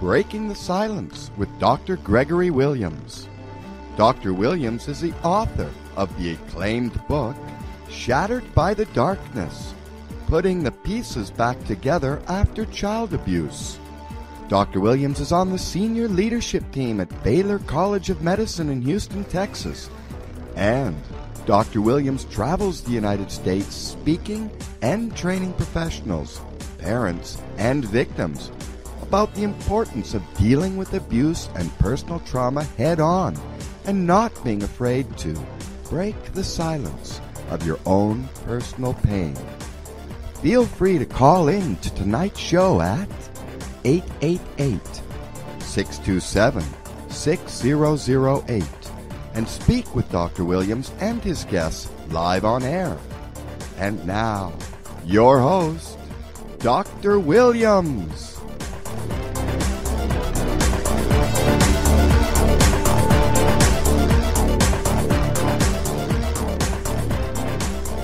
Breaking the Silence with Dr. Gregory Williams. Dr. Williams is the author of the acclaimed book, Shattered by the Darkness Putting the Pieces Back Together After Child Abuse. Dr. Williams is on the senior leadership team at Baylor College of Medicine in Houston, Texas. And Dr. Williams travels the United States speaking and training professionals, parents, and victims about the importance of dealing with abuse and personal trauma head on and not being afraid to break the silence of your own personal pain. Feel free to call in to tonight's show at 888 627 6008 and speak with Dr. Williams and his guests live on air. And now, your host, Dr. Williams.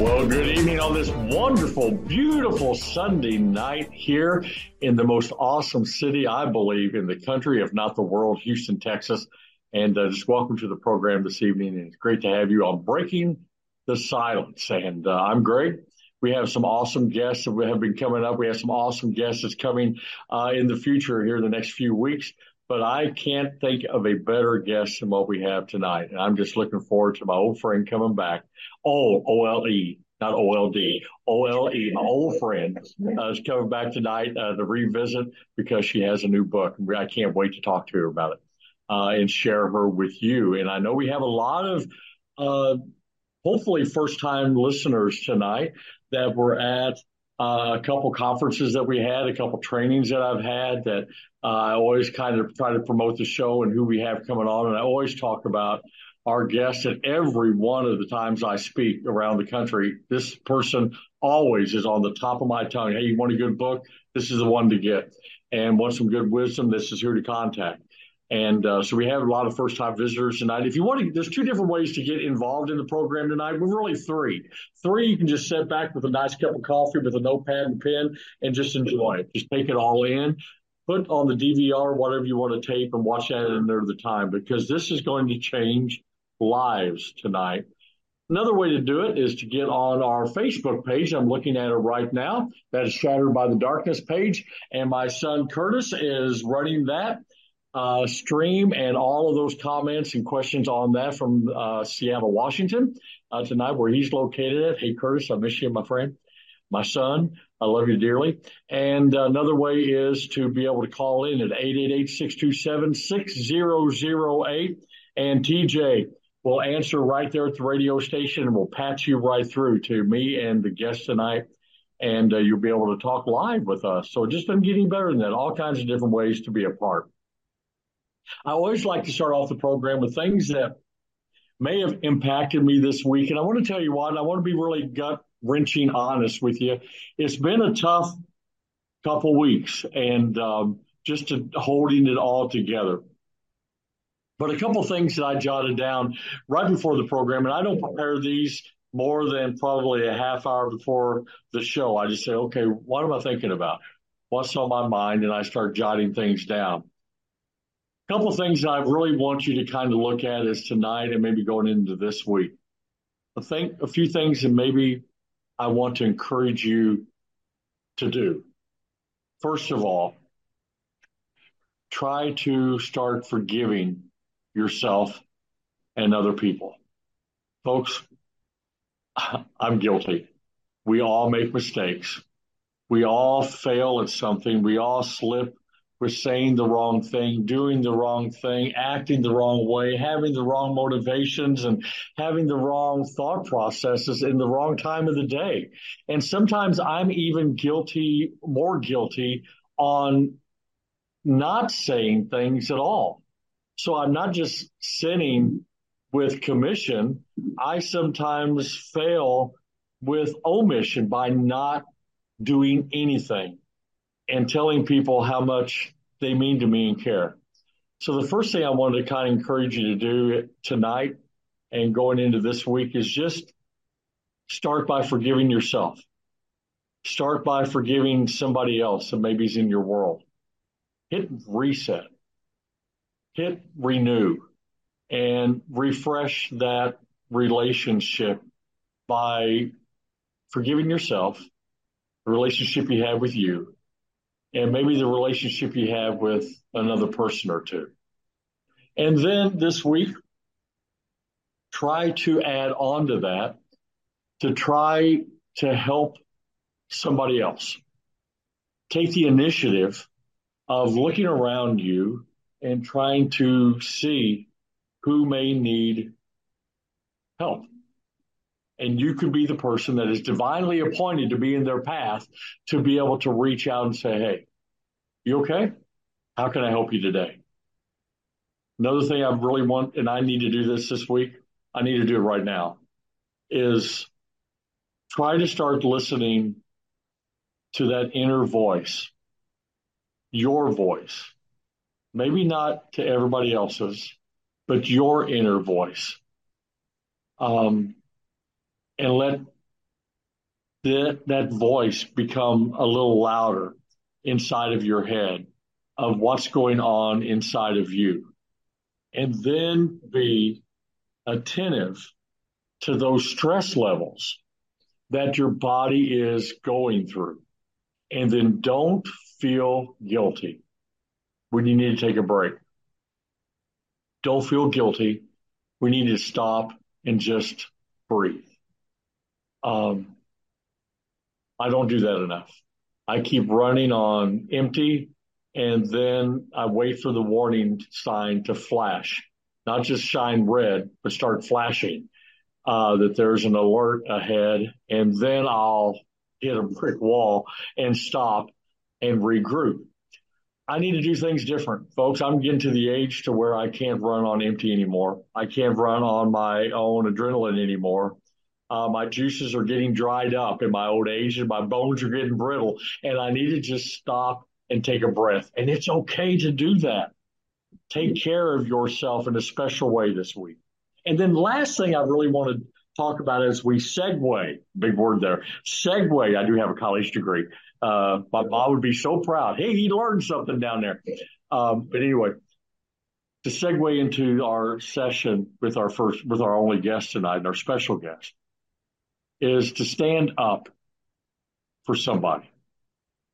Well, good evening on this wonderful, beautiful Sunday night here in the most awesome city, I believe, in the country, if not the world, Houston, Texas. And uh, just welcome to the program this evening. And it's great to have you on Breaking the Silence. And uh, I'm Greg. We have some awesome guests that have been coming up. We have some awesome guests that's coming uh, in the future here in the next few weeks. But I can't think of a better guest than what we have tonight. And I'm just looking forward to my old friend coming back. Oh, O-L-E, not O-L-D, O-L-E, my old friend uh, is coming back tonight uh, to revisit because she has a new book. I can't wait to talk to her about it uh, and share her with you. And I know we have a lot of uh, hopefully first time listeners tonight that were at uh, a couple conferences that we had, a couple trainings that I've had that uh, I always kind of try to promote the show and who we have coming on. And I always talk about our guests at every one of the times I speak around the country. This person always is on the top of my tongue. Hey, you want a good book? This is the one to get. And want some good wisdom? This is who to contact. And uh, so we have a lot of first time visitors tonight. If you want to, there's two different ways to get involved in the program tonight. We're really three. Three, you can just sit back with a nice cup of coffee with a notepad and pen and just enjoy it. Just take it all in. Put on the DVR, whatever you want to tape and watch that in there the time because this is going to change lives tonight. Another way to do it is to get on our Facebook page. I'm looking at it right now. That is Shattered by the Darkness page. And my son Curtis is running that uh, stream and all of those comments and questions on that from uh, Seattle, Washington uh, tonight, where he's located at. Hey, Curtis, I miss you, my friend, my son. I love you dearly. And another way is to be able to call in at 888-627-6008. And TJ, will answer right there at the radio station and we'll patch you right through to me and the guest tonight. And uh, you'll be able to talk live with us. So just been getting better than that. All kinds of different ways to be a part. I always like to start off the program with things that may have impacted me this week. And I want to tell you what, I want to be really gut wrenching honest with you. It's been a tough couple weeks and um, just to holding it all together. But a couple things that I jotted down right before the program, and I don't prepare these more than probably a half hour before the show. I just say, okay, what am I thinking about? What's on my mind? And I start jotting things down. Couple of things I really want you to kind of look at is tonight and maybe going into this week. I think a few things that maybe I want to encourage you to do. First of all, try to start forgiving yourself, and other people. Folks, I'm guilty. We all make mistakes. We all fail at something. We all slip. We're saying the wrong thing, doing the wrong thing, acting the wrong way, having the wrong motivations and having the wrong thought processes in the wrong time of the day. And sometimes I'm even guilty, more guilty on not saying things at all. So I'm not just sinning with commission. I sometimes fail with omission by not doing anything and telling people how much they mean to me and care. So the first thing I wanted to kind of encourage you to do tonight and going into this week is just start by forgiving yourself. Start by forgiving somebody else that maybe is in your world. hit reset, hit renew, and refresh that relationship by forgiving yourself, the relationship you have with you, and maybe the relationship you have with another person or two. And then this week, try to add on to that to try to help somebody else. Take the initiative of looking around you and trying to see who may need help. And you could be the person that is divinely appointed to be in their path to be able to reach out and say, Hey, you okay? How can I help you today? Another thing I really want, and I need to do this this week, I need to do it right now, is try to start listening to that inner voice, your voice. Maybe not to everybody else's, but your inner voice. Um, and let that, that voice become a little louder inside of your head of what's going on inside of you. And then be attentive to those stress levels that your body is going through. And then don't feel guilty when you need to take a break. Don't feel guilty. We need to stop and just breathe. Um, I don't do that enough. I keep running on empty and then I wait for the warning sign to flash, not just shine red, but start flashing uh, that there's an alert ahead, and then I'll hit a brick wall and stop and regroup. I need to do things different, folks. I'm getting to the age to where I can't run on empty anymore. I can't run on my own adrenaline anymore. Uh, my juices are getting dried up in my old age and my bones are getting brittle and I need to just stop and take a breath. And it's okay to do that. Take care of yourself in a special way this week. And then last thing I really want to talk about as we segue, big word there, segue. I do have a college degree. Uh, my mom would be so proud. Hey, he learned something down there. Um, but anyway, to segue into our session with our first, with our only guest tonight and our special guest is to stand up for somebody.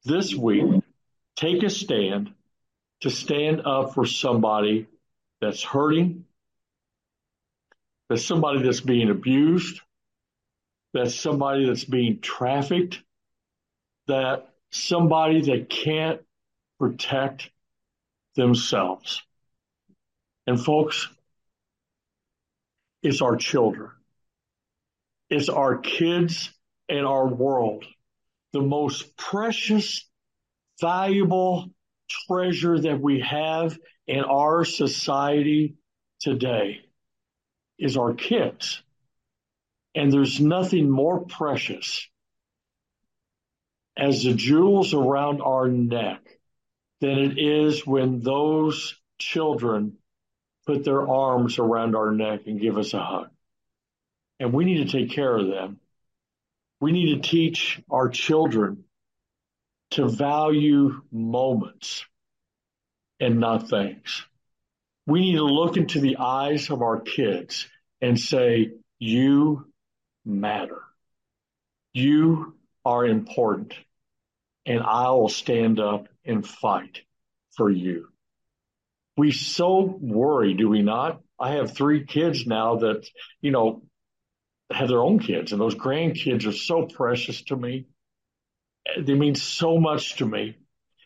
This week, take a stand to stand up for somebody that's hurting, that's somebody that's being abused, that's somebody that's being trafficked, that somebody that can't protect themselves. And folks, it's our children. It's our kids and our world. The most precious, valuable treasure that we have in our society today is our kids. And there's nothing more precious as the jewels around our neck than it is when those children put their arms around our neck and give us a hug. And we need to take care of them. We need to teach our children to value moments and not things we need to look into the eyes of our kids and say, you matter. You are important and I will stand up and fight for you. We so worry, do we not? I have three kids now that, you know, have their own kids and those grandkids are so precious to me. They mean so much to me.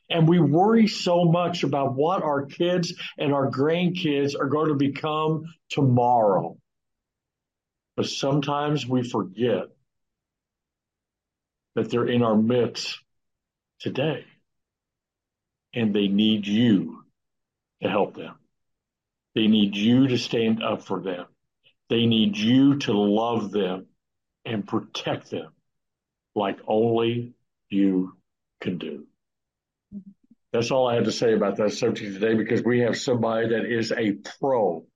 And we worry so much about what our kids and our grandkids are going to become tomorrow. But sometimes we forget that they're in our midst today and they need you to help them. They need you to stand up for them. They need you to love them and protect them like only you can do. That's all I have to say about that subject today because we have somebody that is a pro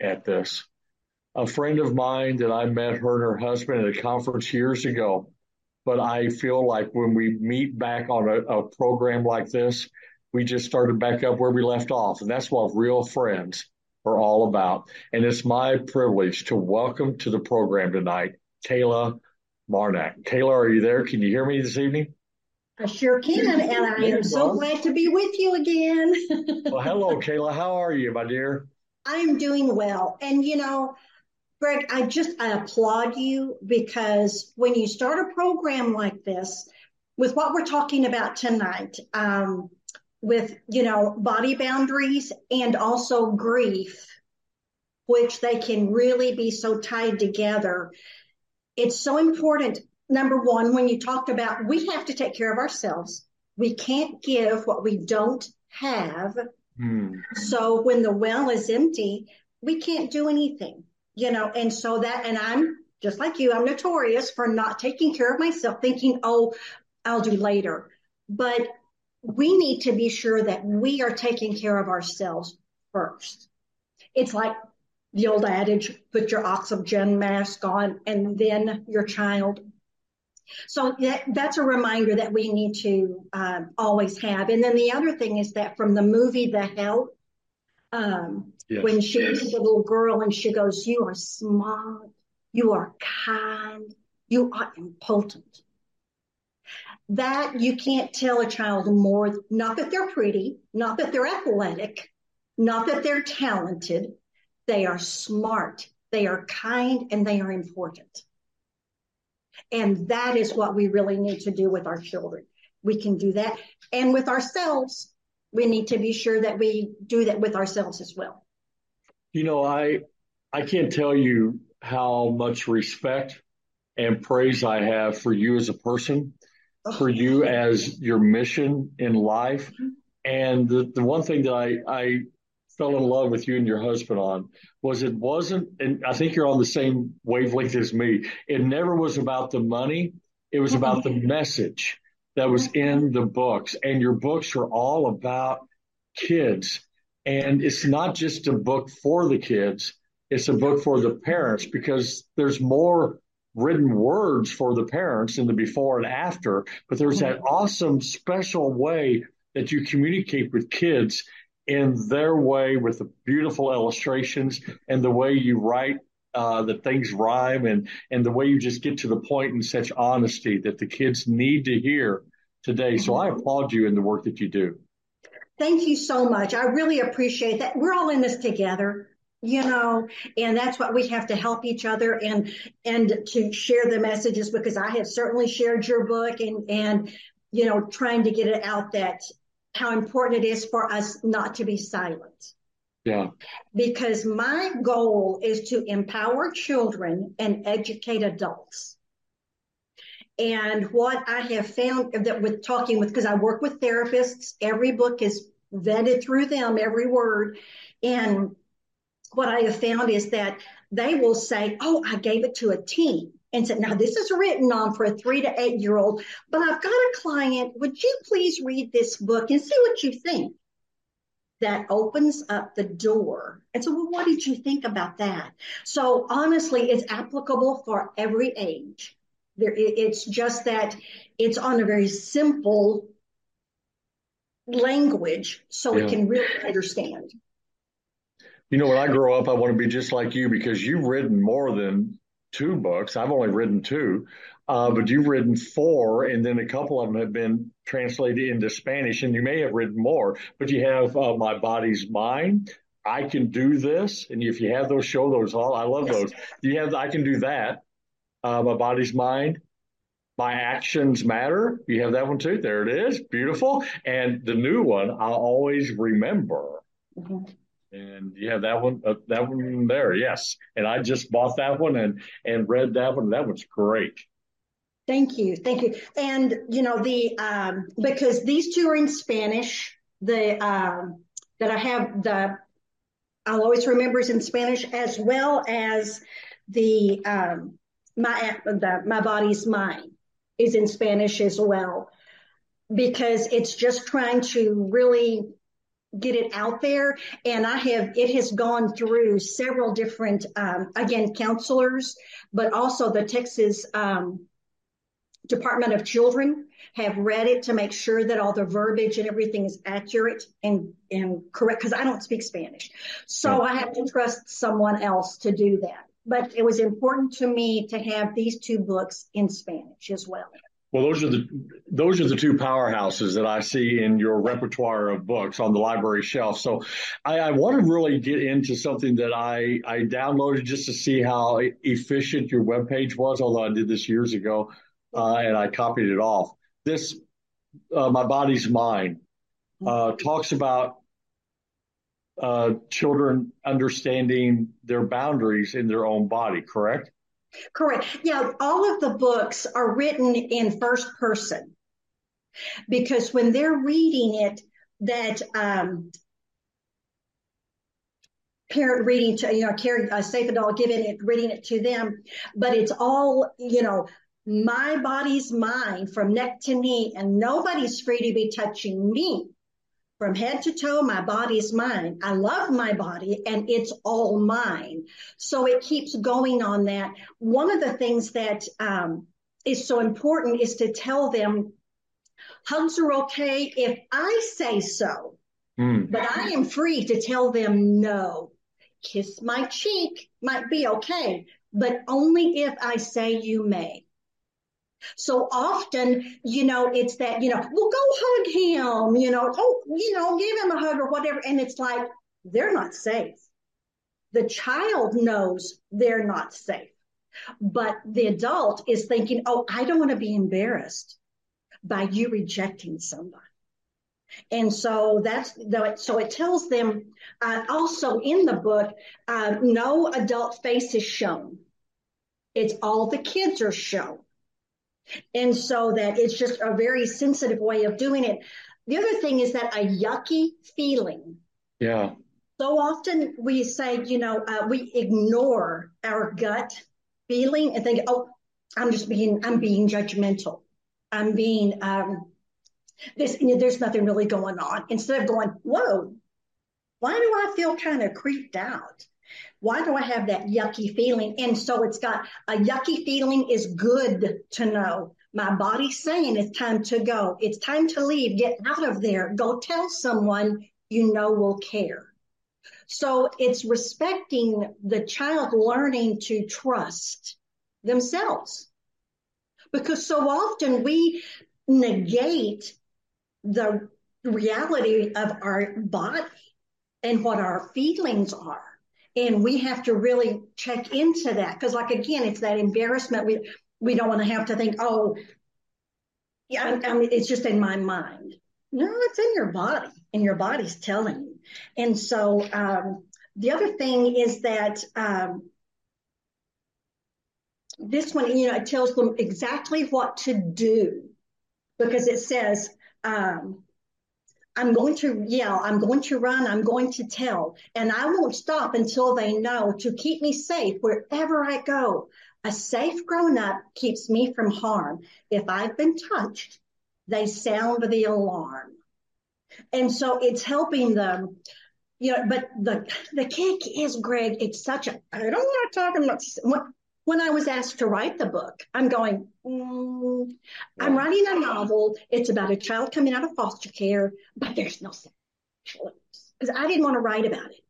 at this. A friend of mine that I met her and her husband at a conference years ago. But I feel like when we meet back on a, a program like this, we just started back up where we left off. And that's what real friends are all about. And it's my privilege to welcome to the program tonight, Kayla Marnach. Kayla, are you there? Can you hear me this evening? I sure can, and I am so glad to be with you again. well, hello, Kayla. How are you, my dear? I'm doing well. And you know, Greg, I just I applaud you because when you start a program like this, with what we're talking about tonight, um, with you know body boundaries and also grief, which they can really be so tied together. It's so important number one, when you talked about we have to take care of ourselves, we can't give what we don't have. Hmm. So when the well is empty, we can't do anything, you know, and so that, and I'm just like you, I'm notorious for not taking care of myself, thinking, oh, I'll do later. But we need to be sure that we are taking care of ourselves first. It's like the old adage, put your oxygen mask on and then your child so that, that's a reminder that we need to um, always have. And then the other thing is that from the movie The Help, um, yes. when she's yes. a little girl and she goes, You are smart, you are kind, you are important. That you can't tell a child more, not that they're pretty, not that they're athletic, not that they're talented. They are smart, they are kind, and they are important. And that is what we really need to do with our children. We can do that. And with ourselves, we need to be sure that we do that with ourselves as well. You know, I I can't tell you how much respect and praise I have for you as a person. For you as your mission in life. Mm-hmm. And the, the one thing that I, I fell in love with you and your husband on was it wasn't, and I think you're on the same wavelength as me. It never was about the money. It was about the message that was in the books. And your books are all about kids. And it's not just a book for the kids. It's a book for the parents because there's more written words for the parents in the before and after, but there's that awesome special way that you communicate with kids in their way with the beautiful illustrations and the way you write uh, that things rhyme and and the way you just get to the point in such honesty that the kids need to hear today. So I applaud you in the work that you do. Thank you so much. I really appreciate that. We're all in this together, you know, and that's what we have to help each other and and to share the messages because I have certainly shared your book and and you know trying to get it out that how important it is for us not to be silent. Yeah. Because my goal is to empower children and educate adults. And what I have found that with talking with, because I work with therapists, every book is vetted through them, every word. And what I have found is that they will say, Oh, I gave it to a teen and said, now this is written on for a three to eight year old, but I've got a client. Would you please read this book and see what you think? That opens up the door. And so, well, what did you think about that? So honestly, it's applicable for every age. There, it's just that it's on a very simple language so yeah. it can really understand. You know, when I grow up, I want to be just like you because you've written more than two books. I've only written two, uh, but you've written four, and then a couple of them have been translated into Spanish, and you may have written more. But you have uh, My Body's Mine. I can do this, and if you have those, show those all. I love those. You have I can do that. Uh, my body's mine. My actions matter. You have that one too. There it is. Beautiful. And the new one, I'll always remember. Mm-hmm and yeah, that one, uh, that one there, yes. And I just bought that one and and read that one. That one's great. Thank you, thank you. And you know the um, because these two are in Spanish. The um, that I have the I'll always remember is in Spanish as well as the um, my the my body's mine is in Spanish as well because it's just trying to really get it out there. And I have, it has gone through several different, um, again, counselors, but also the Texas, um, Department of Children have read it to make sure that all the verbiage and everything is accurate and, and correct because I don't speak Spanish. So I have to trust someone else to do that. But it was important to me to have these two books in Spanish as well. Well, those are the those are the two powerhouses that I see in your repertoire of books on the library shelf. So, I, I want to really get into something that I I downloaded just to see how efficient your webpage was. Although I did this years ago, uh, and I copied it off. This, uh, my body's mine, uh, talks about uh, children understanding their boundaries in their own body. Correct? Correct. Yeah, all of the books are written in first person because when they're reading it, that um, parent reading to you know, carry a safe adult giving it, reading it to them, but it's all you know my body's mine from neck to knee, and nobody's free to be touching me. From head to toe, my body's mine. I love my body and it's all mine. So it keeps going on that. One of the things that um, is so important is to tell them hugs are okay if I say so, mm. but I am free to tell them no. Kiss my cheek might be okay, but only if I say you may. So often, you know, it's that, you know, well, go hug him, you know, oh, you know, give him a hug or whatever. And it's like, they're not safe. The child knows they're not safe, but the adult is thinking, oh, I don't want to be embarrassed by you rejecting somebody. And so that's so it tells them uh, also in the book, uh, no adult face is shown. It's all the kids are shown. And so that it's just a very sensitive way of doing it. The other thing is that a yucky feeling. Yeah. So often we say, you know, uh, we ignore our gut feeling and think, oh, I'm just being, I'm being judgmental. I'm being, um, this, you know, there's nothing really going on. Instead of going, whoa, why do I feel kind of creeped out? Why do I have that yucky feeling? And so it's got a yucky feeling is good to know. My body's saying it's time to go. It's time to leave. Get out of there. Go tell someone you know will care. So it's respecting the child learning to trust themselves. Because so often we negate the reality of our body and what our feelings are. And we have to really check into that. Cause like, again, it's that embarrassment. We, we don't want to have to think, oh, yeah, I, I mean, it's just in my mind. No, it's in your body and your body's telling you. And so, um, the other thing is that, um, this one, you know, it tells them exactly what to do because it says, um, I'm going to yell, I'm going to run, I'm going to tell, and I won't stop until they know to keep me safe wherever I go. A safe grown up keeps me from harm. If I've been touched, they sound the alarm. And so it's helping them, you know, but the, the kick is, Greg, it's such a, I don't want to talk about, when I was asked to write the book, I'm going, mm, I'm writing a novel. It's about a child coming out of foster care, but there's no because I didn't want to write about it.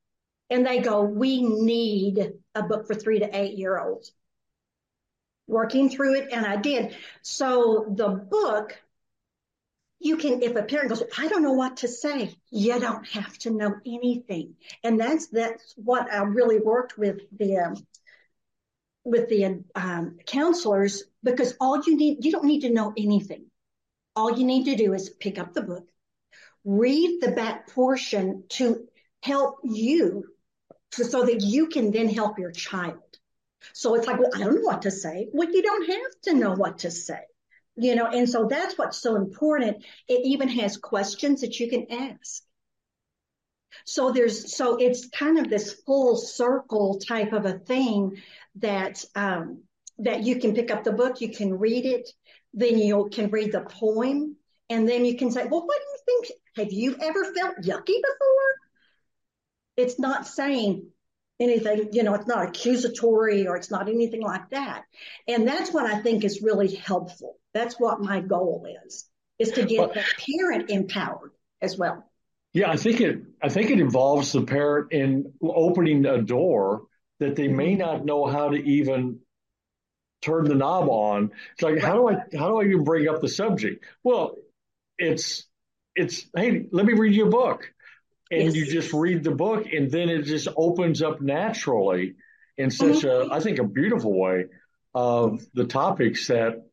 And they go, we need a book for three to eight year olds. Working through it, and I did. So the book, you can, if a parent goes, I don't know what to say, you don't have to know anything. And that's, that's what I really worked with the, um, with the um, counselors because all you need, you don't need to know anything. All you need to do is pick up the book, read the back portion to help you so that you can then help your child. So it's like, well, I don't know what to say. Well, you don't have to know what to say, you know, and so that's what's so important. It even has questions that you can ask. So there's, so it's kind of this full circle type of a thing that, um, that you can pick up the book, you can read it, then you can read the poem, and then you can say, well, what do you think? Have you ever felt yucky before? It's not saying anything, you know, it's not accusatory or it's not anything like that. And that's what I think is really helpful. That's what my goal is, is to get the parent empowered as well. Yeah, I think it I think it involves the parent in opening a door that they may mm-hmm. not know how to even turn the knob on. It's like, how do I how do I even bring up the subject? Well, it's it's hey, let me read you a book. And yes. you just read the book and then it just opens up naturally in such mm-hmm. a I think a beautiful way of the topics that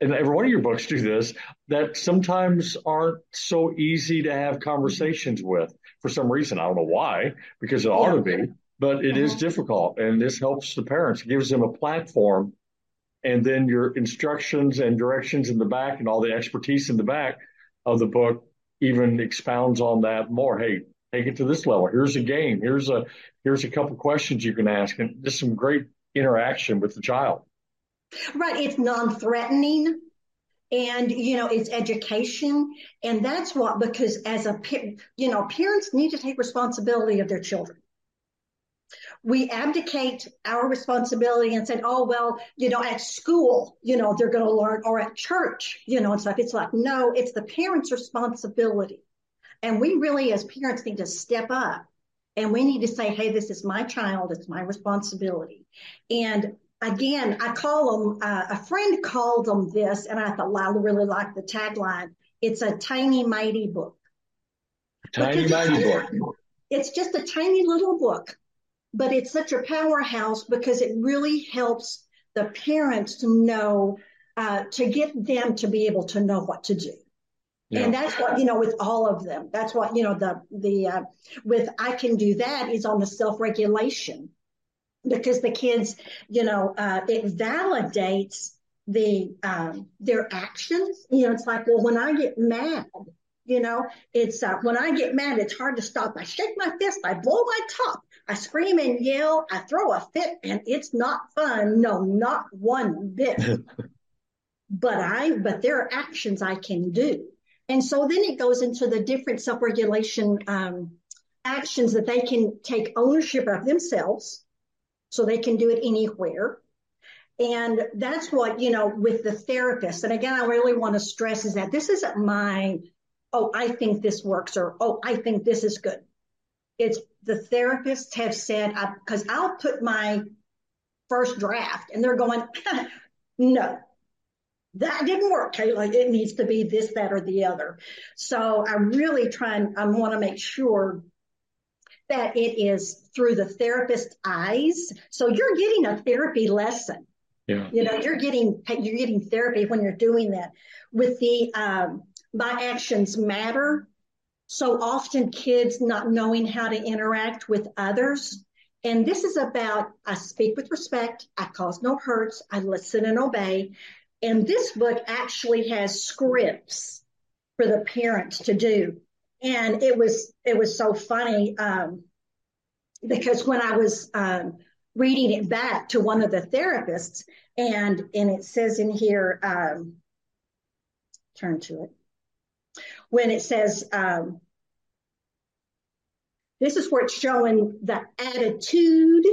and every one of your books do this that sometimes aren't so easy to have conversations with for some reason. I don't know why, because it ought to be, but it mm-hmm. is difficult. And this helps the parents, gives them a platform and then your instructions and directions in the back and all the expertise in the back of the book even expounds on that more. Hey, take it to this level. Here's a game. Here's a here's a couple questions you can ask, and just some great interaction with the child. Right. It's non-threatening. And, you know, it's education. And that's what, because as a, you know, parents need to take responsibility of their children we abdicate our responsibility and said, oh, well, you know, at school, you know, they're going to learn or at church, you know, it's like, it's like, no, it's the parent's responsibility. And we really, as parents, need to step up and we need to say, hey, this is my child. It's my responsibility. And again, I call them, uh, a friend called them this, and I thought, wow, I really like the tagline. It's a tiny, mighty book. Tiny, mighty book. It's just a tiny little book but it's such a powerhouse because it really helps the parents to know, uh, to get them to be able to know what to do. Yeah. And that's what, you know, with all of them, that's what, you know, the, the, uh, with I can do that is on the self regulation because the kids, you know, uh, it validates the, um, their actions. You know, it's like, well, when I get mad, you know, it's uh, when I get mad, it's hard to stop. I shake my fist, I blow my top, I scream and yell, I throw a fit, and it's not fun. No, not one bit. but I, but there are actions I can do. And so then it goes into the different self-regulation um, actions that they can take ownership of themselves, so they can do it anywhere. And that's what, you know, with the therapist. And again, I really want to stress is that this isn't my oh, I think this works or, oh, I think this is good. It's the therapists have said, because I'll put my first draft and they're going, no, that didn't work, Kayla. It needs to be this, that, or the other. So I really try and I want to make sure that it is through the therapist's eyes. So you're getting a therapy lesson. Yeah. You know, you're getting you're getting therapy when you're doing that. With the um, my actions matter. So often kids not knowing how to interact with others. And this is about I speak with respect, I cause no hurts, I listen and obey. And this book actually has scripts for the parents to do. And it was it was so funny um, because when I was um, reading it back to one of the therapists, and and it says in here, um, turn to it when it says, um, this is where it's showing the attitude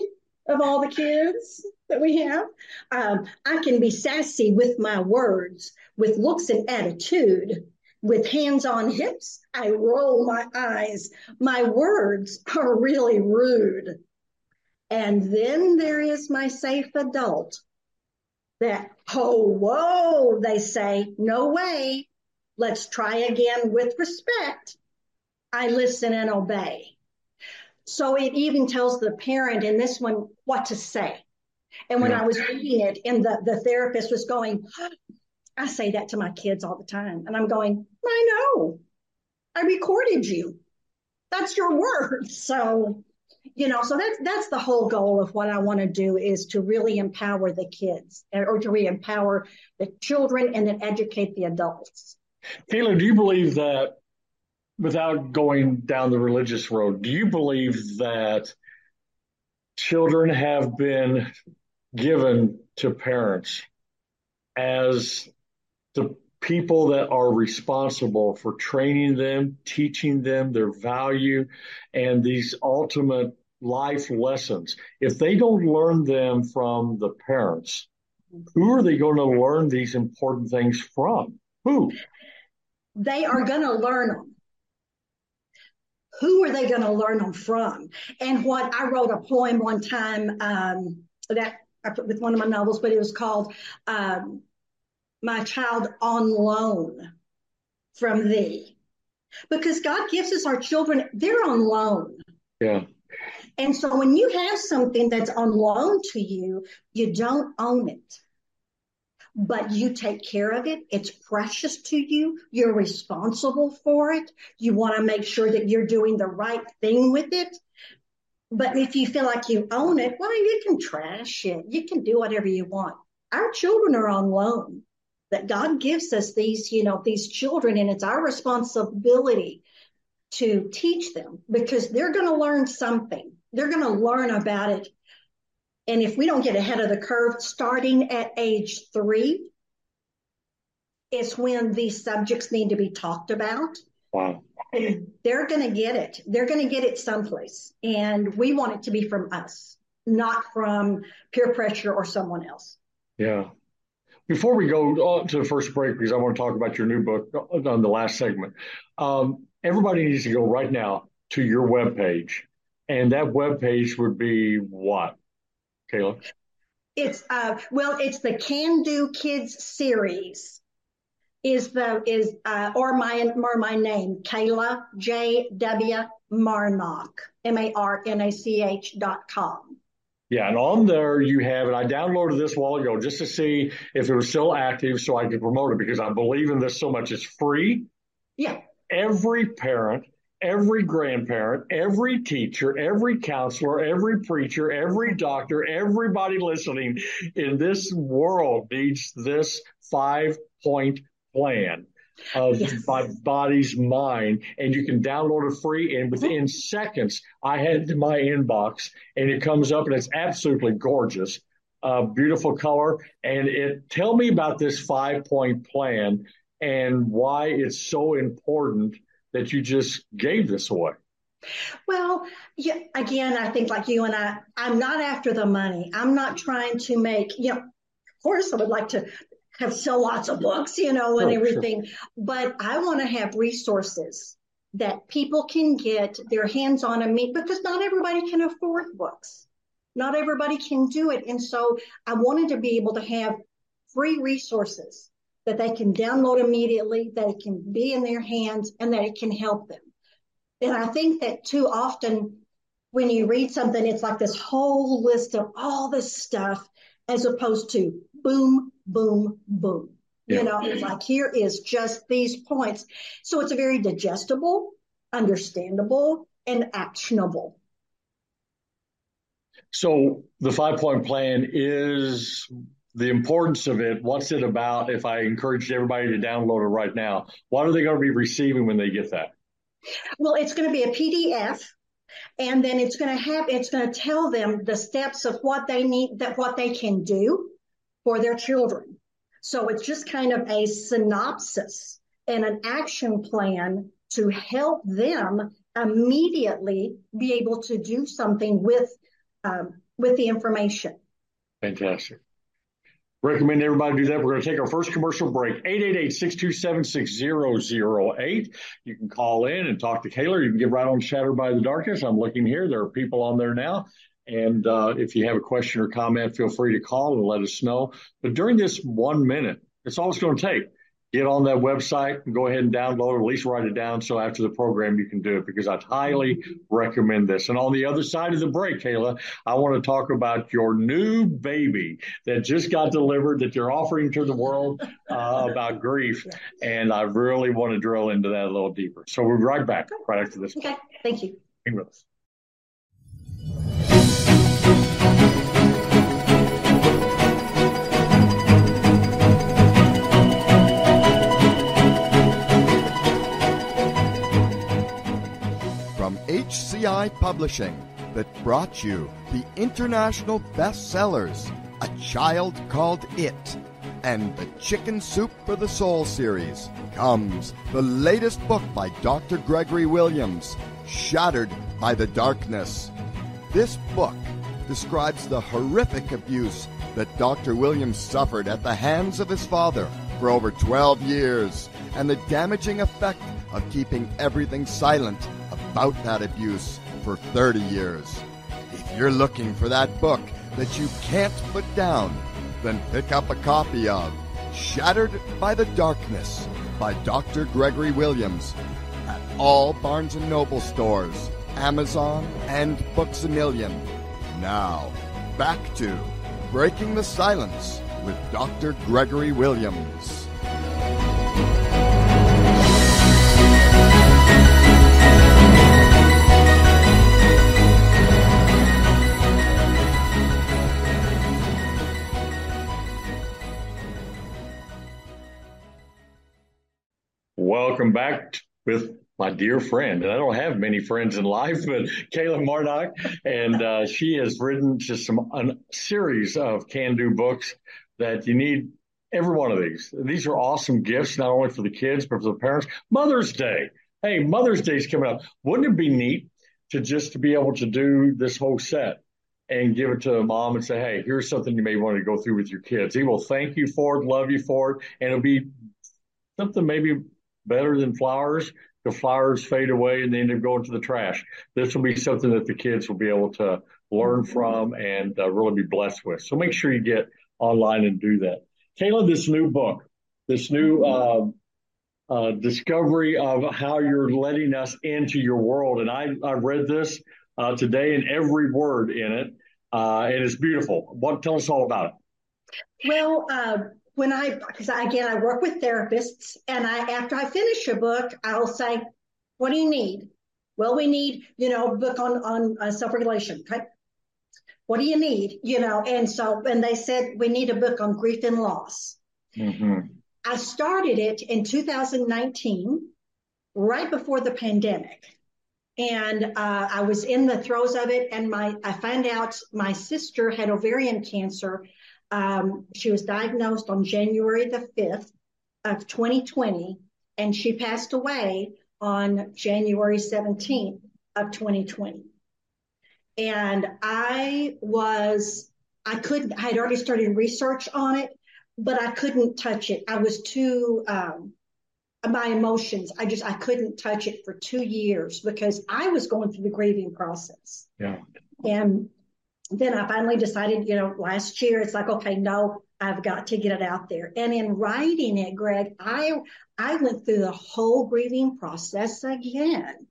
of all the kids that we have. Um, I can be sassy with my words, with looks and attitude, with hands on hips. I roll my eyes. My words are really rude. And then there is my safe adult that, oh, whoa, they say, no way. Let's try again with respect. I listen and obey. So it even tells the parent in this one what to say. And when yeah. I was reading it, and the, the therapist was going, I say that to my kids all the time. And I'm going, I know. I recorded you. That's your word. So, you know, so that's that's the whole goal of what I want to do is to really empower the kids or to re empower the children and then educate the adults. Taylor, do you believe that without going down the religious road, do you believe that children have been given to parents as the people that are responsible for training them, teaching them their value, and these ultimate life lessons, if they don't learn them from the parents, who are they going to learn these important things from? Who? They are going to learn them. Who are they going to learn them from? And what I wrote a poem one time um, that I put with one of my novels, but it was called um, "My Child on Loan from Thee," because God gives us our children; they're on loan. Yeah. And so when you have something that's on loan to you, you don't own it but you take care of it. It's precious to you. You're responsible for it. You want to make sure that you're doing the right thing with it. But if you feel like you own it, well, you can trash it. You can do whatever you want. Our children are on loan that God gives us these, you know, these children and it's our responsibility to teach them because they're going to learn something. They're going to learn about it and if we don't get ahead of the curve starting at age three, it's when these subjects need to be talked about. Wow. And they're going to get it. They're going to get it someplace. And we want it to be from us, not from peer pressure or someone else. Yeah. Before we go on to the first break, because I want to talk about your new book on the last segment, um, everybody needs to go right now to your webpage. And that webpage would be what? Kayla? It's uh well, it's the Can Do Kids series. Is the is uh or my or my name Kayla J W Marnach M A R N A C H dot com. Yeah, and on there you have it. I downloaded this a while ago just to see if it was still active so I could promote it because I believe in this so much. It's free. Yeah. Every parent every grandparent, every teacher, every counselor, every preacher, every doctor, everybody listening in this world needs this five point plan of yes. my body's mine and you can download it free and within seconds i had it in my inbox and it comes up and it's absolutely gorgeous uh, beautiful color and it tell me about this five point plan and why it's so important that you just gave this away? Well, yeah, again, I think like you and I, I'm not after the money. I'm not trying to make, you know, of course I would like to have sell lots of books, you know, and oh, everything, sure. but I want to have resources that people can get their hands on and meet because not everybody can afford books. Not everybody can do it. And so I wanted to be able to have free resources that they can download immediately, that it can be in their hands, and that it can help them. And I think that too often when you read something, it's like this whole list of all this stuff as opposed to boom, boom, boom. Yeah. You know, it's like here is just these points. So it's a very digestible, understandable, and actionable. So the five point plan is the importance of it. What's it about? If I encouraged everybody to download it right now, what are they going to be receiving when they get that? Well, it's going to be a PDF and then it's going to have, it's going to tell them the steps of what they need, that what they can do for their children. So it's just kind of a synopsis and an action plan to help them immediately be able to do something with, um, with the information. Fantastic. Recommend everybody do that. We're going to take our first commercial break. 888-627-6008. You can call in and talk to Kayla. You can get right on Shattered by the Darkness. I'm looking here. There are people on there now. And uh, if you have a question or comment, feel free to call and let us know. But during this one minute, it's all it's going to take get on that website and go ahead and download, or at least write it down. So after the program, you can do it because I'd highly recommend this. And on the other side of the break, Kayla, I want to talk about your new baby that just got delivered that you're offering to the world uh, about grief. And I really want to drill into that a little deeper. So we'll be right back right after this. Okay. Thank you. Publishing that brought you the international bestsellers A Child Called It and the Chicken Soup for the Soul series comes the latest book by Dr. Gregory Williams, Shattered by the Darkness. This book describes the horrific abuse that Dr. Williams suffered at the hands of his father for over 12 years and the damaging effect of keeping everything silent about that abuse for 30 years. If you're looking for that book that you can't put down, then pick up a copy of Shattered by the Darkness by Dr. Gregory Williams at all Barnes & Noble stores, Amazon, and Books A Million. Now, back to Breaking the Silence with Dr. Gregory Williams. Welcome back with my dear friend, and I don't have many friends in life, but Kayla Marnach, and uh, she has written just some a series of can-do books that you need. Every one of these. These are awesome gifts, not only for the kids but for the parents. Mother's Day. Hey, Mother's Day is coming up. Wouldn't it be neat to just to be able to do this whole set and give it to a mom and say, "Hey, here's something you may want to go through with your kids." He will thank you for it, love you for it, and it'll be something maybe better than flowers the flowers fade away and they end up going to the trash. This will be something that the kids will be able to learn from and uh, really be blessed with. So make sure you get online and do that. Kayla, this new book, this new uh, uh, discovery of how you're letting us into your world. And I, I read this uh, today and every word in it. Uh, and it's beautiful. What, tell us all about it. Well, uh, when I, because again, I work with therapists and I, after I finish a book, I'll say, what do you need? Well, we need, you know, a book on, on uh, self-regulation. Okay. What do you need? You know, and so, and they said, we need a book on grief and loss. Mm-hmm. I started it in 2019, right before the pandemic. And uh, I was in the throes of it, and my I found out my sister had ovarian cancer, she was diagnosed on January the 5th of 2020, and she passed away on January 17th of 2020. And I was, I couldn't, I had already started research on it, but I couldn't touch it. I was too, um, my emotions, I just, I couldn't touch it for two years because I was going through the grieving process. Yeah. And then I finally decided, you know, last year, it's like, okay, no, I've got to get it out there. And in writing it, Greg, I, I went through the whole grieving process again.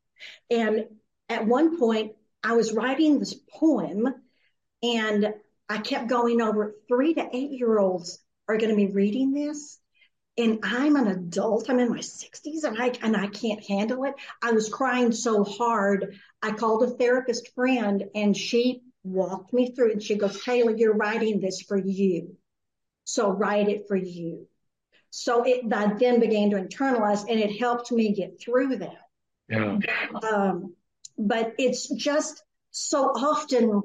And at one point I was writing this poem and I kept going over three to eight year olds are going to be reading this. And I'm an adult. I'm in my 60s and I and I can't handle it. I was crying so hard. I called a therapist friend and she walked me through and she goes, Kayla, you're writing this for you. So write it for you. So it, I then began to internalize and it helped me get through that. Yeah. Um, but it's just so often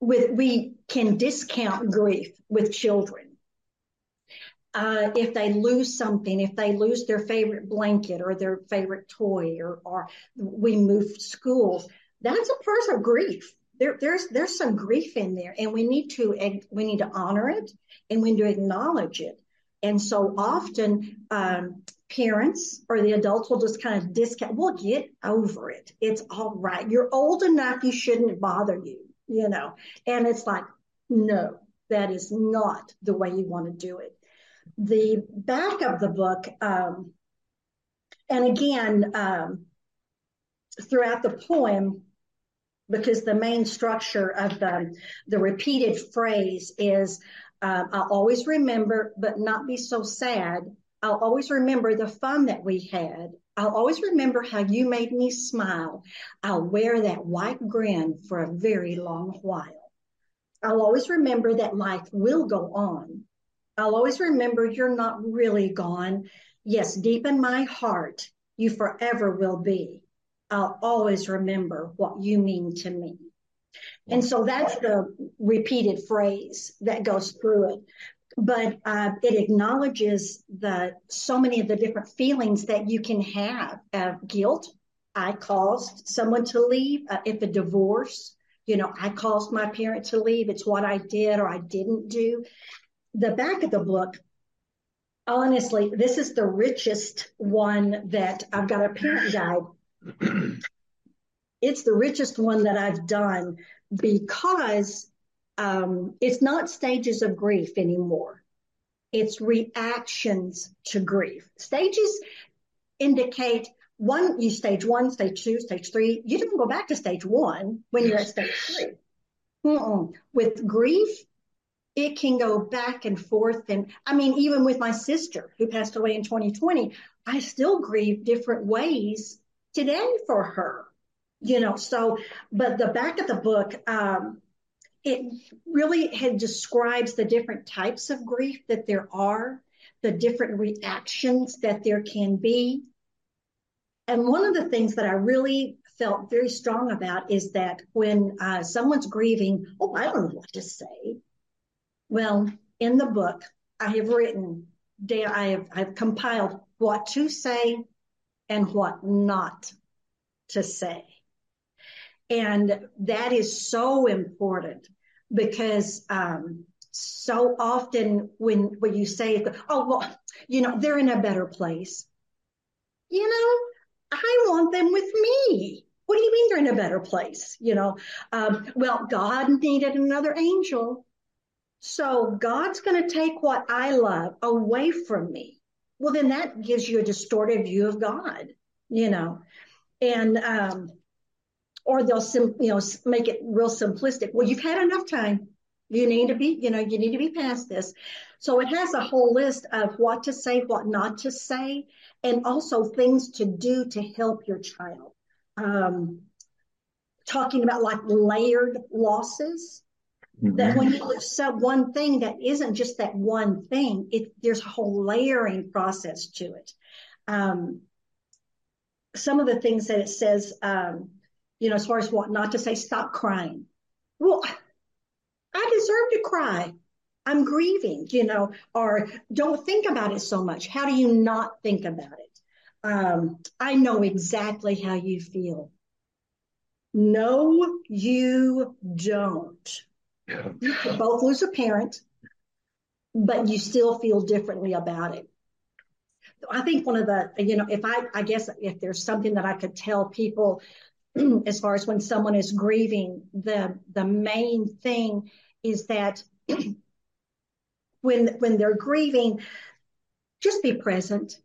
with, we can discount grief with children. Uh, if they lose something, if they lose their favorite blanket or their favorite toy or, or we move schools, that's a part of grief there, there's there's some grief in there, and we need to we need to honor it, and we need to acknowledge it. And so often, um, parents or the adults will just kind of discount. We'll get over it. It's all right. You're old enough. You shouldn't bother you. You know. And it's like, no, that is not the way you want to do it. The back of the book, um, and again, um, throughout the poem, because the main structure of the, the repeated phrase is uh, I'll always remember, but not be so sad. I'll always remember the fun that we had. I'll always remember how you made me smile. I'll wear that white grin for a very long while. I'll always remember that life will go on. I'll always remember you're not really gone. Yes, deep in my heart, you forever will be. I'll always remember what you mean to me. And so that's the repeated phrase that goes through it. But uh, it acknowledges the so many of the different feelings that you can have. Uh, guilt. I caused someone to leave. Uh, if a divorce, You know, I caused my parent to leave. It's what I did or I didn't do. The back of the book, honestly, this is the richest one that I've got a parent guide. it's the richest one that I've done because um, it's not stages of grief anymore. It's reactions to grief. Stages indicate one, you stage one, stage two, stage three. You don't go back to stage one when you're at stage 3 Mm-mm. With grief, it can go back and forth. And I mean, even with my sister who passed away in 2020, I still grieve different ways today for her, you know. So, but the back of the book, um, it really had describes the different types of grief that there are, the different reactions that there can be. And one of the things that I really felt very strong about is that when uh, someone's grieving, oh, I don't know what to say. Well, in the book, I have written, I have I've compiled what to say and what not to say. And that is so important because um, so often when when you say, "Oh well, you know, they're in a better place," you know, I want them with me. What do you mean they're in a better place? You know, um, well, God needed another angel, so God's going to take what I love away from me. Well, then that gives you a distorted view of God, you know, and um, or they'll sim, you know make it real simplistic. Well, you've had enough time. You need to be, you know, you need to be past this. So it has a whole list of what to say, what not to say, and also things to do to help your child. Um, talking about like layered losses. Mm-hmm. That when you accept one thing that isn't just that one thing, it there's a whole layering process to it. Um, some of the things that it says, um, you know, as far as what not to say, stop crying. Well, I deserve to cry. I'm grieving, you know, or don't think about it so much. How do you not think about it? Um, I know exactly how you feel. No, you don't. You both lose a parent, but you still feel differently about it. I think one of the, you know, if I, I guess if there's something that I could tell people as far as when someone is grieving, the the main thing is that when when they're grieving, just be present.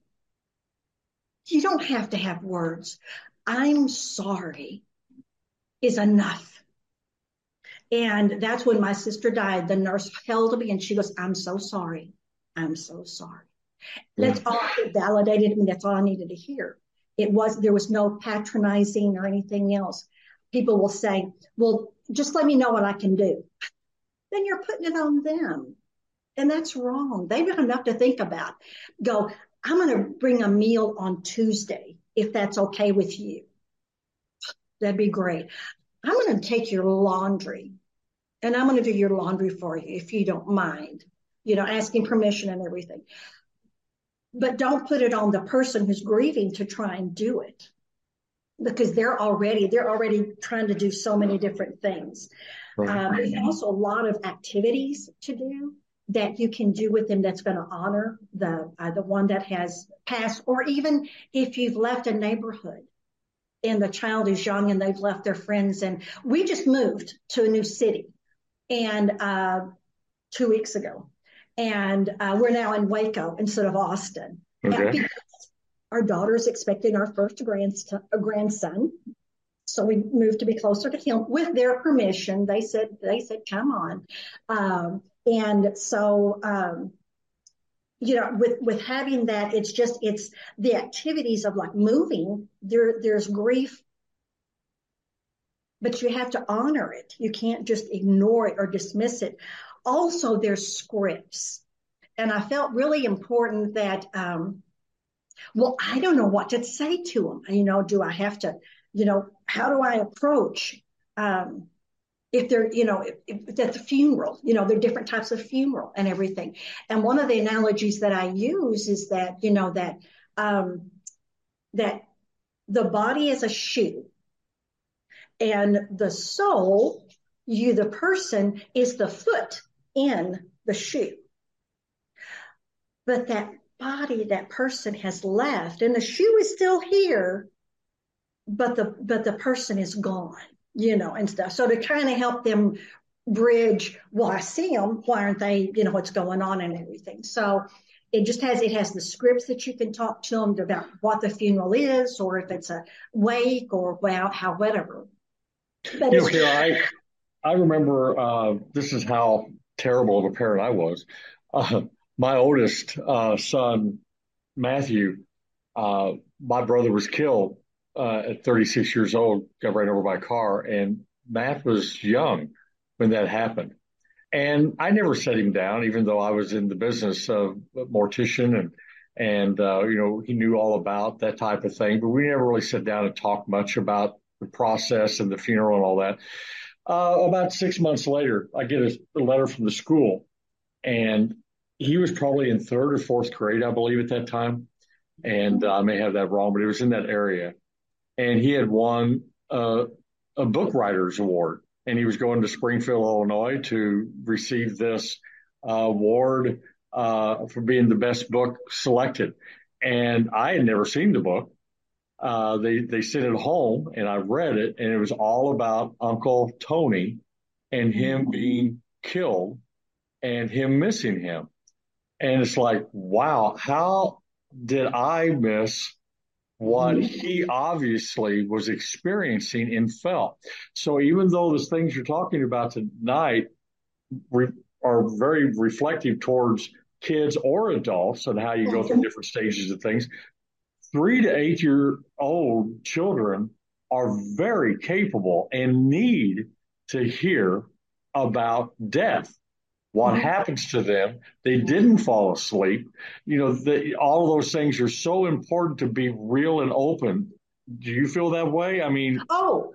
You don't have to have words. I'm sorry is enough. And that's when my sister died. The nurse held me and she goes, I'm so sorry. I'm so sorry. That's all it validated me. That's all I needed to hear. It was, there was no patronizing or anything else. People will say, well, just let me know what I can do. Then you're putting it on them. And that's wrong. They've got enough to think about. Go, I'm going to bring a meal on Tuesday, if that's okay with you. That'd be great. I'm going to take your laundry and I'm going to do your laundry for you if you don't mind, you know, asking permission and everything. But don't put it on the person who's grieving to try and do it because they're already they're already trying to do so many different things. Um, there's also a lot of activities to do that you can do with them that's going to honor the uh, the one that has passed or even if you've left a neighborhood and the child is young and they've left their friends. And we just moved to a new city and uh, two weeks ago and uh, we're now in Waco instead of Austin. Okay. Our daughter is expecting our first grandson, grandson, so we moved to be closer to him with their permission. They said, "They said, come on," um, and so. Um, you know, with with having that, it's just it's the activities of like moving. There, there's grief but you have to honor it. You can't just ignore it or dismiss it also there's scripts. And I felt really important that, um, well, I don't know what to say to them. You know, do I have to, you know, how do I approach, um, if they're, you know, if, if at the funeral, you know, there are different types of funeral and everything. And one of the analogies that I use is that, you know, that, um, that the body is a shoe and the soul you, the person, is the foot in the shoe. But that body, that person has left and the shoe is still here, but the, but the person is gone, you know, and stuff. So to kind of help them bridge, well, I see them. Why aren't they, you know, what's going on and everything. So it just has, it has the scripts that you can talk to them about what the funeral is, or if it's a wake or well, how, whatever. But you know, I, I remember, uh, this is how terrible of a parent I was. Uh, my oldest, uh, son, Matthew, uh, my brother was killed, uh, at 36 years old, got ran over by a car and Matt was young when that happened. And I never set him down, even though I was in the business of mortician and, and, uh, you know, he knew all about that type of thing, but we never really sat down and talked much about the process and the funeral and all that. Uh, about six months later, I get a, a letter from the school and he was probably in third or fourth grade, I believe at that time. And I may have that wrong, but it was in that area. And he had won a book writers award and he was going to Springfield, Illinois to receive this uh, award uh, for being the best book selected. And I had never seen the book. Uh, they they sent it home, and I read it, and it was all about Uncle Tony and him mm-hmm. being killed and him missing him. And it's like, wow, how did I miss what mm-hmm. he obviously was experiencing and felt. So even though the things you're talking about tonight re- are very reflective towards kids or adults and how you go through mm-hmm. different stages of things, three to eight year old children are very capable and need to hear about death what happens to them. They didn't fall asleep. You know, the, all of those things are so important to be real and open. Do you feel that way? I mean, oh,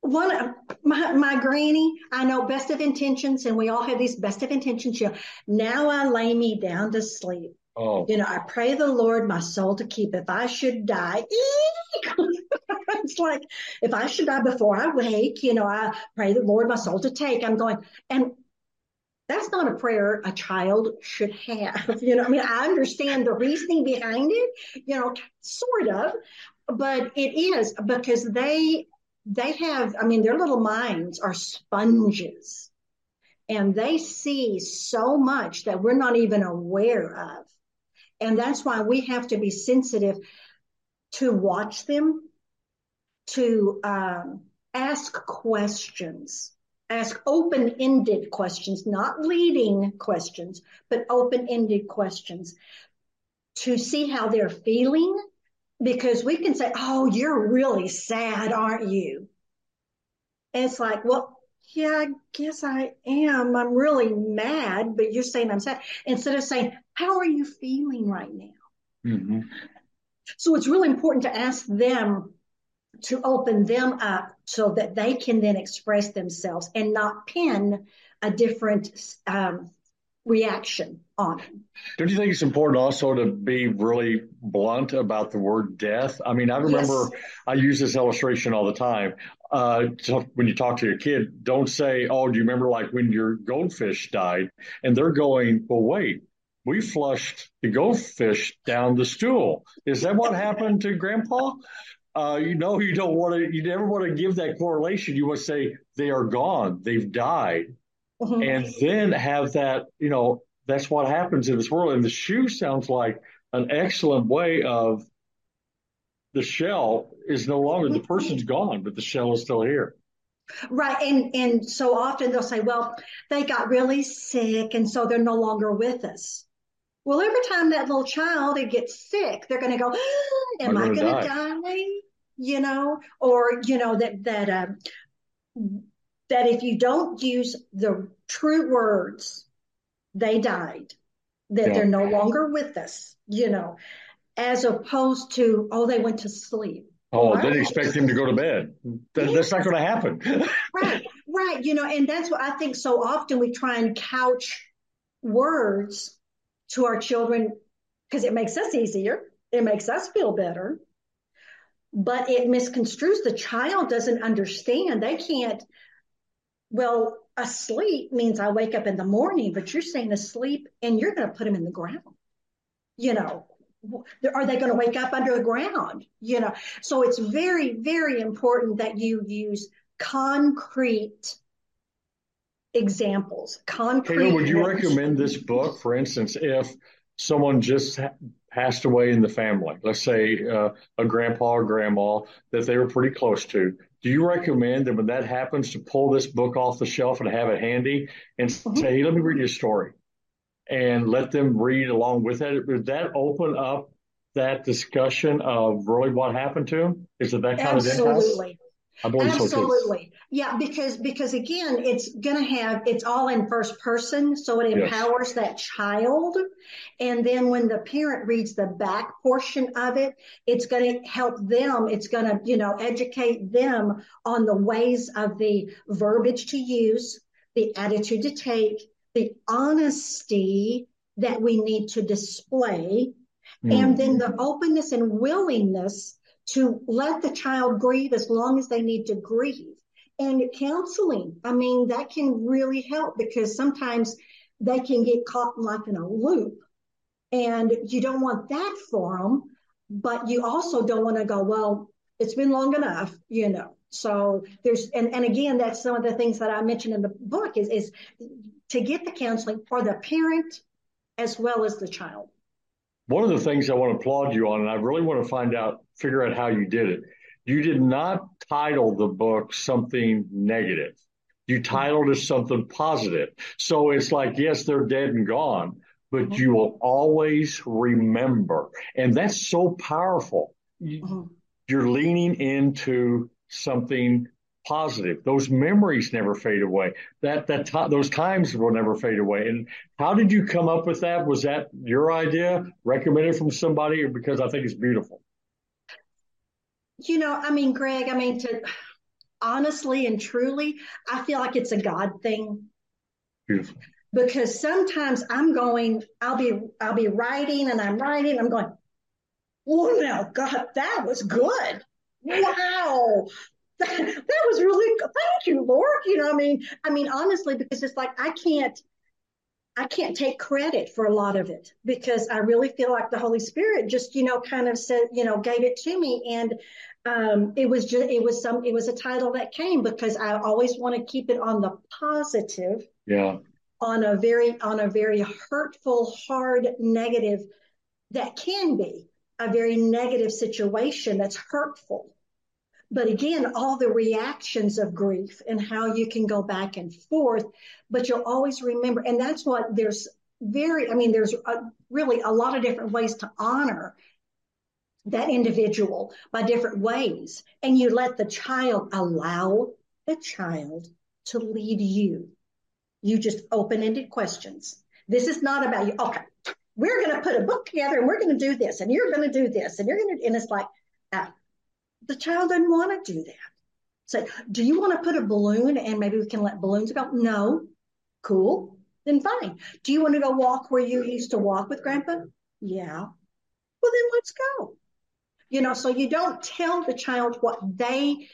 one my my granny, I know best of intentions, and we all have these best of intentions. You know, now I lay me down to sleep. Oh. You know, I pray the Lord my soul to keep. If I should die, it's like if I should die before I wake, you know, I pray the Lord my soul to take. I'm going, and that's not a prayer a child should have. You know, I mean, I understand the reasoning behind it, you know, sort of, but it is because they, they have, I mean, their little minds are sponges and they see so much that we're not even aware of. And that's why we have to be sensitive to watch them, to um, ask questions ask open-ended questions, not leading questions, but open-ended questions to see how they're feeling. Because we can say, Oh, you're really sad, aren't you? And it's like, well, yeah, I guess I am. I'm really mad, but you're saying I'm sad. Instead of saying, how are you feeling right now? Mm-hmm. So it's really important to ask them to open them up so that they can then express themselves and not pin a different um, reaction on it. Don't you think it's important also to be really blunt about the word death? I mean, I remember yes. I use this illustration all the time. Uh, when you talk to your kid, don't say, "Oh, do you remember like when your goldfish died?" And they're going, "Well, wait." We flushed the goldfish down the stool. Is that what happened to grandpa? uh, you know, you don't want to, you never want to give that correlation. You want to say they are gone, they've died, mm-hmm. and then have that, you know, that's what happens in this world. And the shoe sounds like an excellent way of the shell is no longer the person's gone, but the shell is still here. Right. And and so often they'll say, well, they got really sick and so they're no longer with us. Well, every time that little child gets sick, they're going to go, am I going to die? you know, or, you know, that, that, um, that if you don't use the true words, they died, that yeah. they're no longer with us, you know, as opposed to, oh, they went to sleep. Oh, right. then expect him to go to bed. That, that's not going to happen. right, right. You know, and that's what I think so often we try and couch words to our children because it makes us easier. It makes us feel better but it misconstrues. The child doesn't understand. They can't, Well, asleep means I wake up in the morning, but you're saying asleep and you're going to put them in the ground. You know, are they going to wake up under the ground? You know, so it's very, very important that you use concrete examples. Concrete. Kayla, would you recommend this book, for instance, if someone just passed away in the family, let's say uh, a grandpa or grandma that they were pretty close to? Do you recommend that when that happens to pull this book off the shelf and have it handy and mm-hmm. say, hey, let me read your story and let them read along with it? Would that open up that discussion of really what happened to him? Is it that kind Absolutely. of Absolutely. Absolutely. So yeah, because because again, it's gonna have it's all in first person, so it empowers yes. that child. And then when the parent reads the back portion of it, it's gonna help them, it's gonna, you know, educate them on the ways of the verbiage to use, the attitude to take, the honesty that we need to display, mm. and then the openness and willingness to let the child grieve as long as they need to grieve. And counseling, I mean, that can really help because sometimes they can get caught like in a loop and you don't want that for them, but you also don't want to go, well, it's been long enough, you know. So there's, and, and again, that's some of the things that I mentioned in the book is, is to get the counseling for the parent as well as the child. One of the things I want to applaud you on, and I really want to find out, figure out how you did it. You did not title the book something negative. You titled it something positive. So it's like, yes, they're dead and gone, but you will always remember. And that's so powerful. Mm-hmm. You're leaning into something positive. Those memories never fade away. That that t- those times will never fade away. And how did you come up with that? Was that your idea, recommended from somebody, or because I think it's beautiful? You know, I mean, Greg, I mean, to honestly and truly, I feel like it's a God thing. Beautiful. Because sometimes I'm going, I'll be, I'll be writing and I'm writing, I'm going, oh no, God, that was good. Wow. That, that was really thank you, Lord. You know, I mean, I mean, honestly, because it's like I can't I can't take credit for a lot of it because I really feel like the Holy Spirit just, you know, kind of said, you know, gave it to me. And um, it was just, it was some, it was a title that came because I always want to keep it on the positive. Yeah. On a very, on a very hurtful, hard, negative that can be a very negative situation that's hurtful. But again, all the reactions of grief and how you can go back and forth, but you'll always remember. And that's what there's very, I mean, there's a, really a lot of different ways to honor that individual by different ways. And you let the child allow the child to lead you. You just open ended questions. This is not about you. Okay. We're going to put a book together and we're going to do this and you're going to do this and you're going to, and it's like, uh, the child doesn't want to do that. Say, do you want to put a balloon and maybe we can let balloons go? No. Cool. Then fine. Do you want to go walk where you used to walk with grandpa? Yeah. Well, then let's go. You know, so you don't tell the child what they,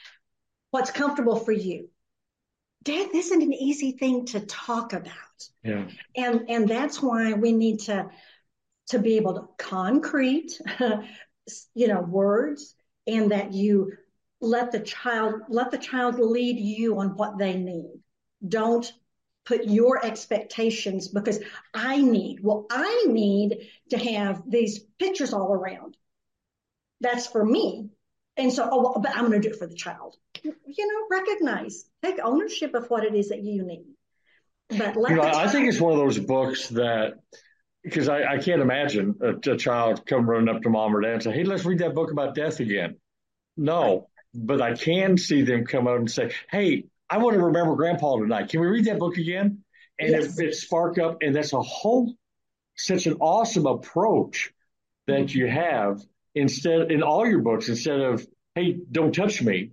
what's comfortable for you. Death isn't an easy thing to talk about. Yeah. And, and that's why we need to, to be able to concrete, you know, words and that you let the child let the child lead you on what they need. Don't put your expectations because i need well i need to have these pictures all around. That's for me. And so oh but i'm going to do it for the child. You know recognize take ownership of what it is that you need. But you know, i think it's one of those books that because I, I, can't imagine a, a, child come running up to mom or dad and say, "Hey, let's read that book about death again." No, but I can see them come out and say, "Hey, I want to remember Grandpa tonight. Can we read that book again?" And yes. it, it spark up, and that's a whole such an awesome approach that mm-hmm. you have instead in all your books. Instead of, "Hey, don't touch me,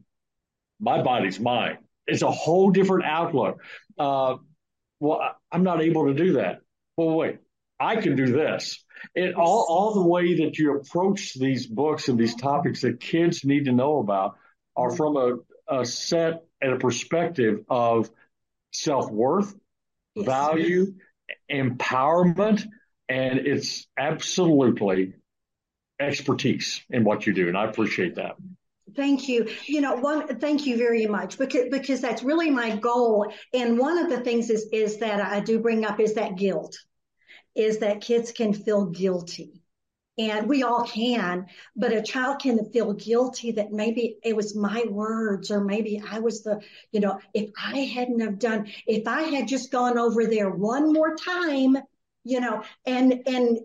my body's mine." It's a whole different outlook. Uh, well, I'm not able to do that. Well, wait, I can do this. And all, all the way that you approach these books and these topics that kids need to know about are from a, a set and a perspective of self worth, yes. value, empowerment, and it's absolutely expertise in what you do. And I appreciate that. Thank you. You know, one, thank you very much because, because that's really my goal. And one of the things is, is that I do bring up is that guilt, is that kids can feel guilty and we all can, but a child can feel guilty that maybe it was my words or maybe I was the, you know, if I hadn't have done, if I had just gone over there one more time, you know, and, and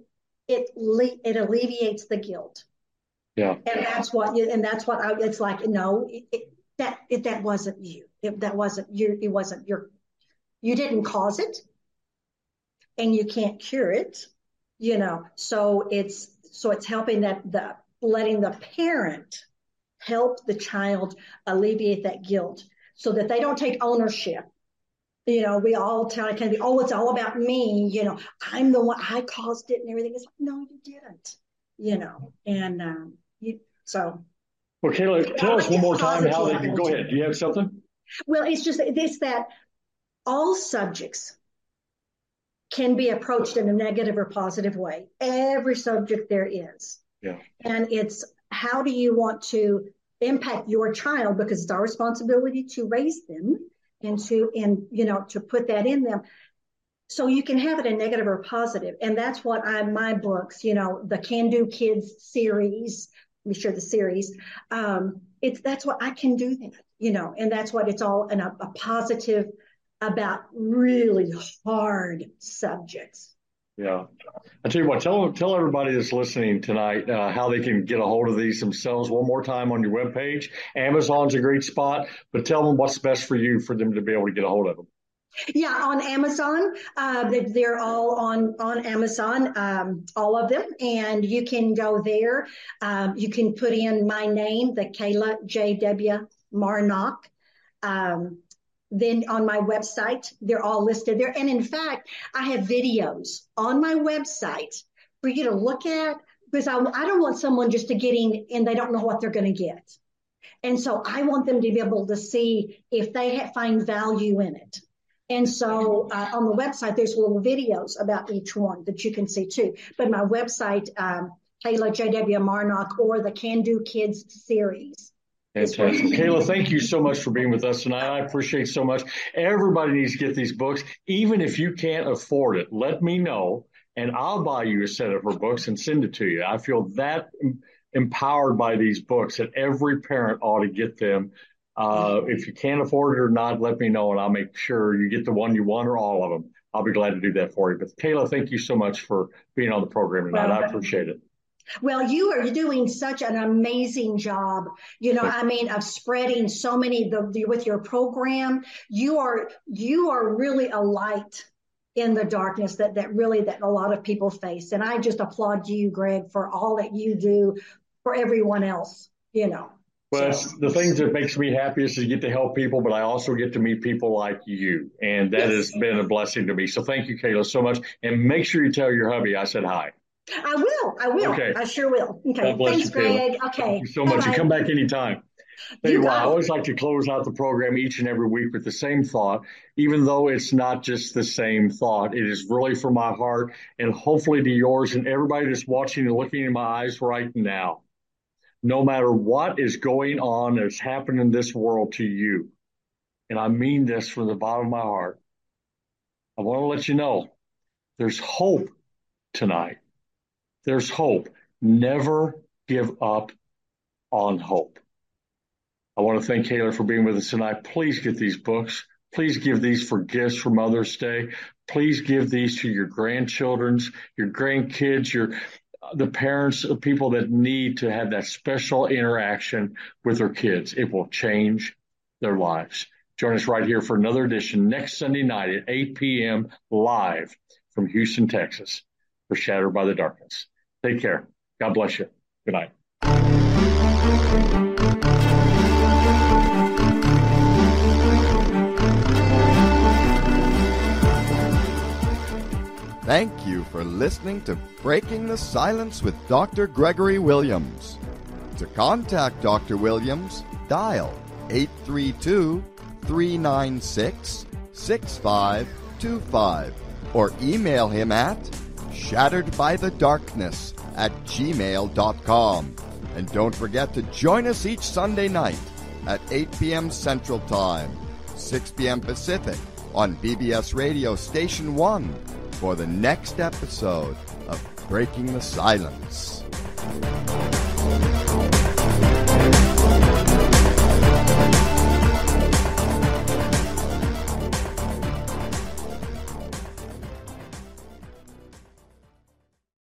it, it alleviates the guilt. Yeah. And that's what, and that's what I, it's like, no, it, it, that, it, that wasn't you. It, that wasn't you. It wasn't your, you didn't cause it and you can't cure it, you know, so it's, so it's helping that the, letting the parent help the child alleviate that guilt so that they don't take ownership you know, we all tell it can be, oh, it's all about me. You know, I'm the one, I caused it and everything. It's like, no, you didn't, you know, and um, you, so. Well, Kayla, tell us one more time how they can go ahead. Do you have something? Well, it's just, it's that all subjects can be approached in a negative or positive way. Every subject there is. Yeah. And it's how do you want to impact your child because it's our responsibility to raise them and to and you know to put that in them so you can have it a negative or positive and that's what i my books you know the can do kids series let me share the series um it's that's what i can do that you know and that's what it's all in a, a positive about really hard subjects yeah. I tell you what, tell tell everybody that's listening tonight uh, how they can get a hold of these themselves one more time on your webpage. Amazon's a great spot, but tell them what's best for you for them to be able to get a hold of them. Yeah, on Amazon, uh, they're all on on Amazon, um, all of them, and you can go there. Um, you can put in my name, the Kayla J W Marnach. Um, then on my website, they're all listed there. And in fact, I have videos on my website for you to look at because I, I don't want someone just to get in and they don't know what they're going to get. And so I want them to be able to see if they find value in it. And so uh, on the website, there's little videos about each one that you can see too. But my website, um, Kayla J.W. Marnach or the Can Do Kids series Fantastic. Kayla, thank you so much for being with us tonight. I appreciate so much. Everybody needs to get these books. Even if you can't afford it, let me know and I'll buy you a set of her books and send it to you. I feel that empowered by these books that every parent ought to get them. Uh, if you can't afford it or not, let me know and I'll make sure you get the one you want or all of them. I'll be glad to do that for you. But Kayla, thank you so much for being on the program tonight. Well, I appreciate it. Well, you are doing such an amazing job. You know, I mean, of spreading so many the, the, with your program. You are you are really a light in the darkness that that really that a lot of people face. And I just applaud you, Greg, for all that you do for everyone else. You know. Well, so. the things that makes me happiest is to get to help people, but I also get to meet people like you, and that yes. has been a blessing to me. So thank you, Kayla, so much. And make sure you tell your hubby I said hi. I will. I will. Okay. I sure will. Okay. God Thanks, you, Greg. Okay. Thank you so much. Bye-bye. You come back anytime. Tell you, what, I always like to close out the program each and every week with the same thought, even though it's not just the same thought. It is really from my heart and hopefully to yours and everybody that's watching and looking in my eyes right now. No matter what is going on that's happened in this world to you, and I mean this from the bottom of my heart, I want to let you know there's hope tonight. There's hope. Never give up on hope. I want to thank Kayla for being with us tonight. Please get these books. Please give these for gifts for Mother's Day. Please give these to your grandchildren's, your grandkids, your the parents of people that need to have that special interaction with their kids. It will change their lives. Join us right here for another edition next Sunday night at 8 p.m. live from Houston, Texas for Shattered by the Darkness. Take care. God bless you. Good night. Thank you for listening to Breaking the Silence with Dr. Gregory Williams. To contact Dr. Williams, dial 832 396 6525 or email him at shatteredbythedarkness at gmail.com. And don't forget to join us each Sunday night at 8 p.m. Central Time, 6 p.m. Pacific on BBS Radio Station 1 for the next episode of Breaking the Silence.